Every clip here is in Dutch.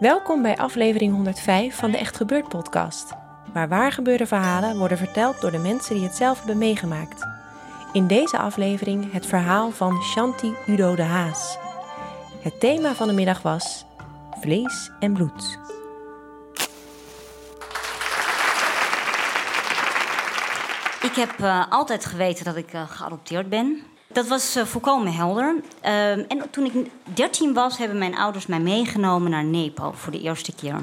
Welkom bij aflevering 105 van de Echt Gebeurd podcast, waar waargebeurde verhalen worden verteld door de mensen die het zelf hebben meegemaakt. In deze aflevering het verhaal van Shanti Udo de Haas. Het thema van de middag was vlees en bloed. Ik heb eh, altijd geweten dat ik eh, geadopteerd ben. Dat was eh, volkomen helder. Ehm, en toen ik 13 was, hebben mijn ouders mij meegenomen naar Nepal voor de eerste keer.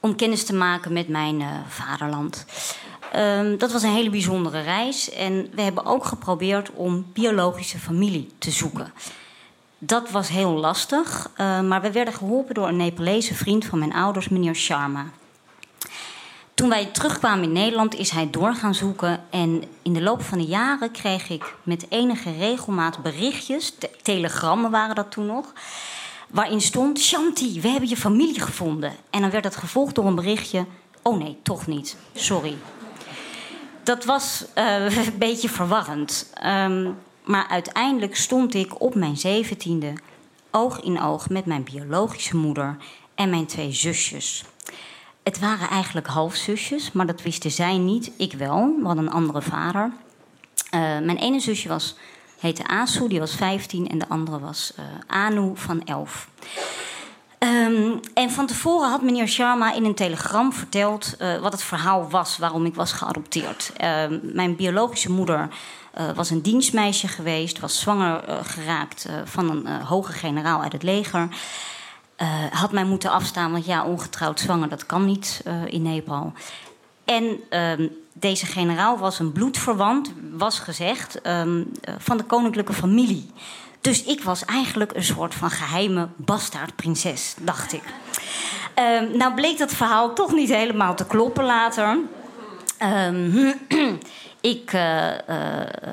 Om kennis te maken met mijn eh, vaderland. Ehm, dat was een hele bijzondere reis. En we hebben ook geprobeerd om biologische familie te zoeken. Dat was heel lastig, eh, maar we werden geholpen door een Nepalese vriend van mijn ouders, meneer Sharma. Toen wij terugkwamen in Nederland is hij door gaan zoeken. En in de loop van de jaren kreeg ik met enige regelmaat berichtjes. te- telegrammen waren dat toen nog. Waarin stond: Shanti, we hebben je familie gevonden. En dan werd het gevolgd door een berichtje: Oh nee, toch niet. Sorry. Dat was eh, een beetje verwarrend. Ehm, maar uiteindelijk stond ik op mijn zeventiende oog in oog met mijn biologische moeder en mijn twee zusjes. Het waren eigenlijk halfzusjes, maar dat wisten zij niet. Ik wel, we hadden een andere vader. Eh, mijn ene zusje was, heette Asu, die was 15. En de andere was eh, Anu van 11. Ehm, en van tevoren had meneer Sharma in een telegram verteld eh, wat het verhaal was waarom ik was geadopteerd. Ehm, mijn biologische moeder was een dienstmeisje geweest, was zwanger geraakt van een hoge generaal uit het leger. Eh, had mij moeten afstaan, want ja, ongetrouwd zwanger, dat kan niet eh, in Nepal. En ehm, deze generaal was een bloedverwant, was gezegd, ehm, eh, van de koninklijke familie. Dus ik was eigenlijk een soort van geheime bastaardprinses, dacht ik. Ehm, nou bleek dat verhaal toch niet helemaal te kloppen later. Ik,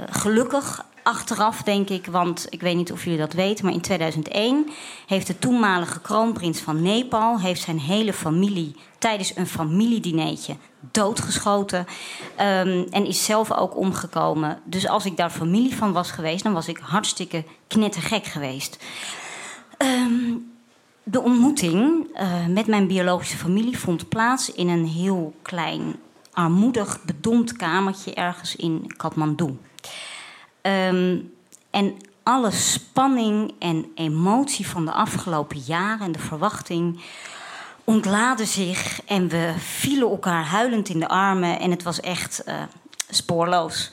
gelukkig achteraf denk ik, want ik weet niet of jullie dat weten, maar in 2001 heeft de toenmalige kroonprins van Nepal heeft zijn hele familie tijdens een familiedineetje doodgeschoten ehm, en is zelf ook omgekomen. Dus als ik daar familie van was geweest, dan was ik hartstikke knettergek geweest. Ehm, de ontmoeting eh, met mijn biologische familie vond plaats in een heel klein, armoedig, bedompt kamertje ergens in Kathmandu. Ehm, en alle spanning en emotie van de afgelopen jaren en de verwachting ontladen zich. En we vielen elkaar huilend in de armen en het was echt eh, spoorloos.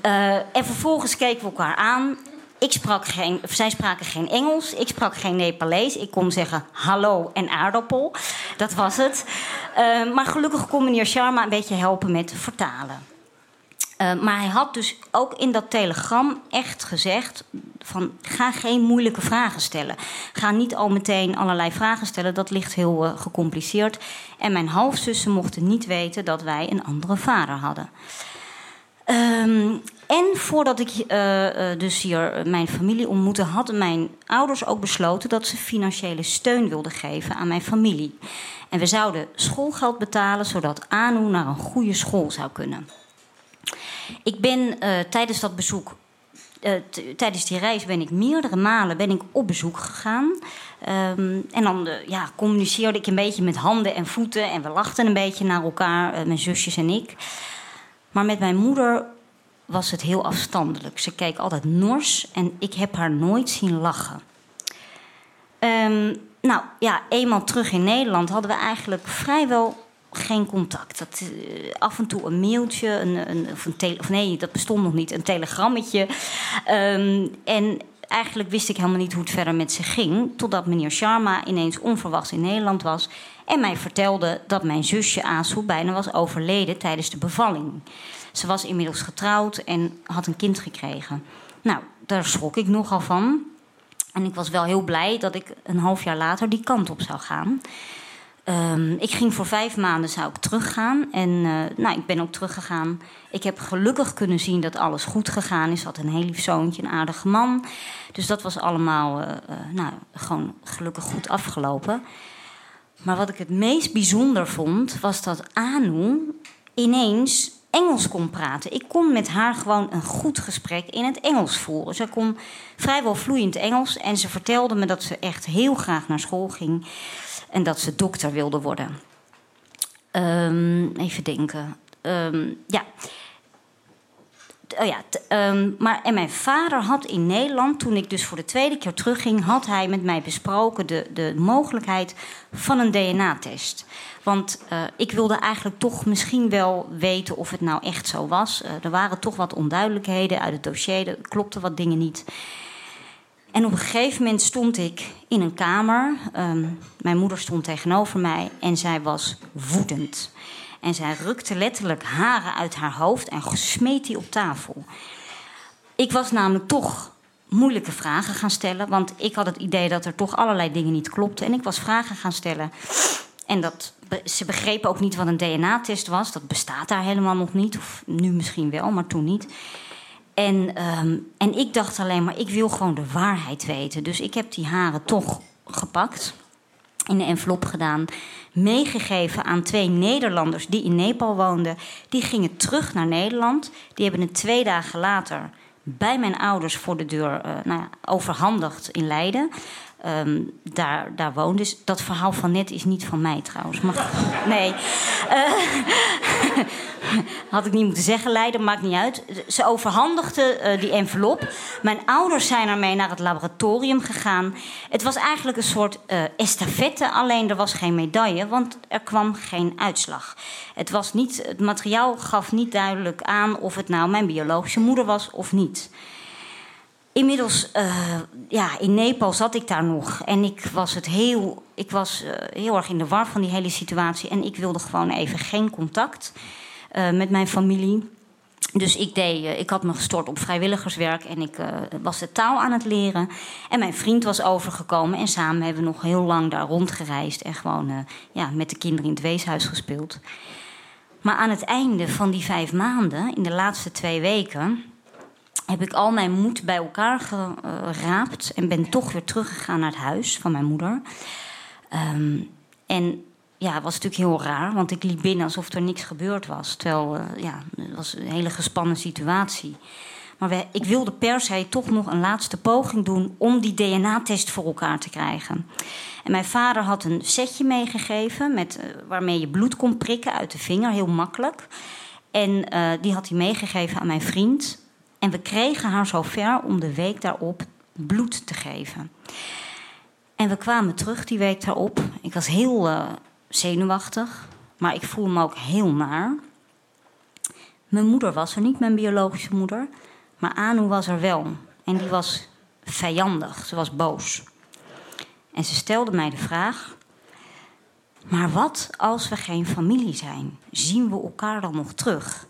Eh, en vervolgens keken we elkaar aan. Ik sprak geen, zij spraken geen Engels, ik sprak geen Nepalees. Ik kon zeggen hallo en aardappel. Dat was het. Eh, maar gelukkig kon meneer Sharma een beetje helpen met vertalen. Uh, maar hij had dus ook in dat telegram echt gezegd: van ga geen moeilijke vragen stellen. Ga niet al meteen allerlei vragen stellen, dat ligt heel uh, gecompliceerd. En mijn halfzussen mochten niet weten dat wij een andere vader hadden. Um, en voordat ik uh, dus hier mijn familie ontmoette, hadden mijn ouders ook besloten dat ze financiële steun wilden geven aan mijn familie. En we zouden schoolgeld betalen zodat Anu naar een goede school zou kunnen. Ik ben uh, tijdens dat bezoek, uh, tijdens die reis ben ik meerdere malen ben ik op bezoek gegaan. Um, en dan uh, ja, communiceerde ik een beetje met handen en voeten en we lachten een beetje naar elkaar, mijn zusjes en ik. Maar met mijn moeder was het heel afstandelijk. Ze keek altijd nors en ik heb haar nooit zien lachen. Um, nou ja, eenmaal terug in Nederland hadden we eigenlijk vrijwel geen contact. Dat, eh, af en toe een mailtje, een, een, of, een of nee, dat bestond nog niet, een telegrammetje. Ehm, en eigenlijk wist ik helemaal niet hoe het verder met ze ging. Totdat meneer Sharma ineens onverwachts in Nederland was. En mij vertelde dat mijn zusje Asu bijna was overleden tijdens de bevalling. Ze was inmiddels getrouwd en had een kind gekregen. Nou, daar schrok ik nogal van. En ik was wel heel blij dat ik een half jaar later die kant op zou gaan. Um, ik ging voor vijf maanden zou ik teruggaan. En uh, nou, ik ben ook teruggegaan. Ik heb gelukkig kunnen zien dat alles goed gegaan is. Had een heel lief zoontje, een aardige man. Dus dat was allemaal uh, uh, nou, gewoon gelukkig goed afgelopen. Maar wat ik het meest bijzonder vond, was dat Anu ineens Engels kon praten. Ik kon met haar gewoon een goed gesprek in het Engels voeren. Ze kon vrijwel vloeiend Engels en ze vertelde me dat ze echt heel graag naar school ging en dat ze dokter wilde worden. Um, even denken. Um, ja. Oh ja, um, maar en mijn vader had in Nederland, toen ik dus voor de tweede keer terugging, had hij met mij besproken de, de mogelijkheid van een DNA-test. Want uh, ik wilde eigenlijk toch misschien wel weten of het nou echt zo was. Uh, er waren toch wat onduidelijkheden uit het dossier, er klopten wat dingen niet. En op een gegeven moment stond ik in een kamer. Um, mijn moeder stond tegenover mij en zij was woedend. En zij rukte letterlijk haren uit haar hoofd en smeet die op tafel. Ik was namelijk toch moeilijke vragen gaan stellen, want ik had het idee dat er toch allerlei dingen niet klopten. En ik was vragen gaan stellen. En dat, ze begrepen ook niet wat een DNA-test was. Dat bestaat daar helemaal nog niet. Of nu misschien wel, maar toen niet. En, um, en ik dacht alleen maar, ik wil gewoon de waarheid weten. Dus ik heb die haren toch gepakt, in de envelop gedaan, meegegeven aan twee Nederlanders die in Nepal woonden. Die gingen terug naar Nederland. Die hebben het twee dagen later bij mijn ouders voor de deur uh, nou ja, overhandigd in Leiden. Um, daar, daar woont. Dus dat verhaal van net is niet van mij trouwens. Mag, nee. Uh, had ik niet moeten zeggen, Leiden, maakt niet uit. Ze overhandigde uh, die envelop. Mijn ouders zijn ermee naar het laboratorium gegaan. Het was eigenlijk een soort uh, estafette, alleen er was geen medaille, want er kwam geen uitslag. Het, was niet, het materiaal gaf niet duidelijk aan of het nou mijn biologische moeder was of niet. Inmiddels, uh, ja, in Nepal zat ik daar nog. En ik was, het heel, ik was uh, heel erg in de war van die hele situatie. En ik wilde gewoon even geen contact uh, met mijn familie. Dus ik, deed, ik had me gestort op vrijwilligerswerk en ik was de taal aan het leren. En mijn vriend was overgekomen en samen hebben we nog heel lang daar rondgereisd. En gewoon ja, met de kinderen in het weeshuis gespeeld. Maar aan het einde van die vijf maanden, in de laatste twee weken heb ik al mijn moed bij elkaar geraapt en ben toch weer teruggegaan naar het huis van mijn moeder. Um, en ja, het was natuurlijk heel raar, want ik liep binnen alsof er niks gebeurd was. Terwijl, uh, ja, het was een hele gespannen situatie. Maar we, ik wilde per se toch nog een laatste poging doen om die DNA-test voor elkaar te krijgen. En mijn vader had een setje meegegeven met, uh, waarmee je bloed kon prikken uit de vinger, heel makkelijk. En uh, die had hij meegegeven aan mijn vriend. En we kregen haar zover om de week daarop bloed te geven. En we kwamen terug die week daarop. Ik was heel uh, zenuwachtig, maar ik voelde me ook heel naar. Mijn moeder was er niet, mijn biologische moeder. Maar Anu was er wel. En die was vijandig, ze was boos. En ze stelde mij de vraag: Maar wat als we geen familie zijn? Zien we elkaar dan nog terug?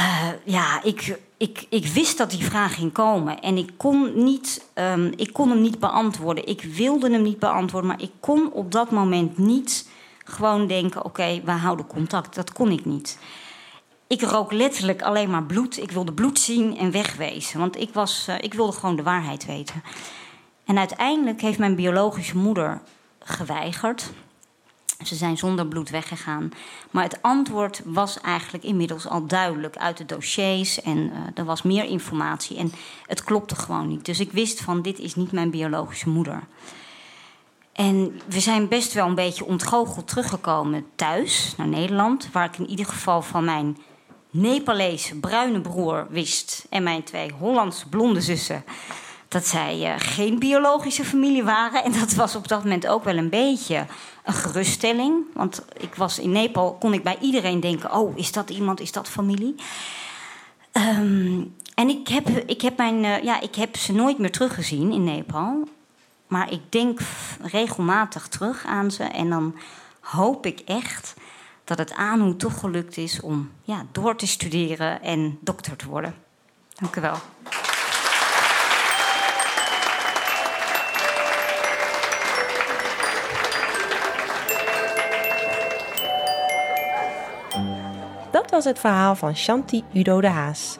Uh, ja, ik, ik, ik wist dat die vraag ging komen. En ik kon, niet, um, ik kon hem niet beantwoorden. Ik wilde hem niet beantwoorden, maar ik kon op dat moment niet gewoon denken: oké, we houden contact. Dat kon ik niet. Ik rook letterlijk alleen maar bloed. Ik wilde bloed zien en wegwezen. Want ik, was, uh, ik wilde gewoon de waarheid weten. En uiteindelijk heeft mijn biologische moeder geweigerd. Ze zijn zonder bloed weggegaan. Maar het antwoord was eigenlijk inmiddels al duidelijk uit de dossiers. En uh, er was meer informatie. En het klopte gewoon niet. Dus ik wist van dit is niet mijn biologische moeder. En we zijn best wel een beetje ontgoocheld teruggekomen thuis, naar Nederland. Waar ik in ieder geval van mijn Nepalese bruine broer wist. En mijn twee Hollandse blonde zussen. Dat zij uh, geen biologische familie waren. En dat was op dat moment ook wel een beetje een geruststelling. Want ik was in Nepal, kon ik bij iedereen denken: oh, is dat iemand, is dat familie? Ehm, en ik heb, ik, heb mijn, eh, ja, ik heb ze nooit meer teruggezien in Nepal. Maar ik denk regelmatig terug aan ze. En dan hoop ik echt dat het Anu toch gelukt is om ja, door te studeren en dokter te worden. Dank u wel. Dat was het verhaal van Shanti Udo de Haas.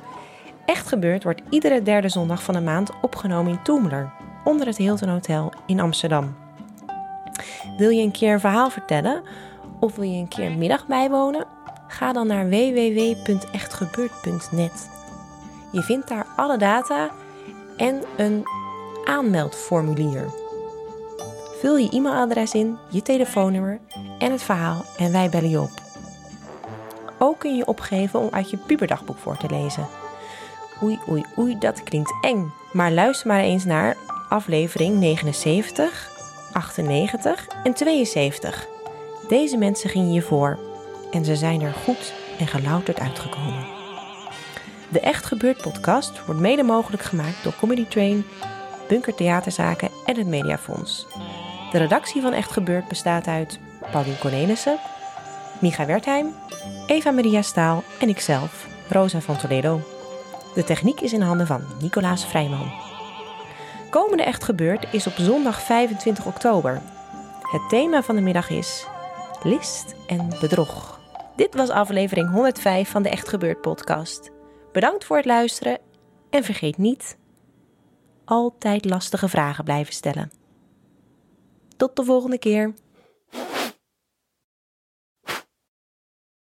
Echt gebeurd wordt iedere derde zondag van de maand opgenomen in Toemler, onder het Hilton Hotel in Amsterdam. Wil je een keer een verhaal vertellen of wil je een keer middag bijwonen? Ga dan naar www.echtgebeurd.net. Je vindt daar alle data en een aanmeldformulier. Vul je e-mailadres in, je telefoonnummer en het verhaal en wij bellen je op. Ook kun je opgeven om uit je puberdagboek voor te lezen. Oei, oei, oei, dat klinkt eng. Maar luister maar eens naar aflevering 79, 98 en 72. Deze mensen gingen je voor en ze zijn er goed en gelouterd uitgekomen. De Echt Gebeurd podcast wordt mede mogelijk gemaakt door Comedy Train, Bunker Theaterzaken en het Mediafonds. De redactie van Echt Gebeurd bestaat uit Paulien Cornelissen, Micha Wertheim, Eva Maria Staal en ikzelf, Rosa van Toledo. De techniek is in handen van Nicolaas Vrijman. Komende Echt Gebeurd is op zondag 25 oktober. Het thema van de middag is List en Bedrog. Dit was aflevering 105 van de Echt Gebeurd podcast. Bedankt voor het luisteren en vergeet niet altijd lastige vragen blijven stellen. Tot de volgende keer.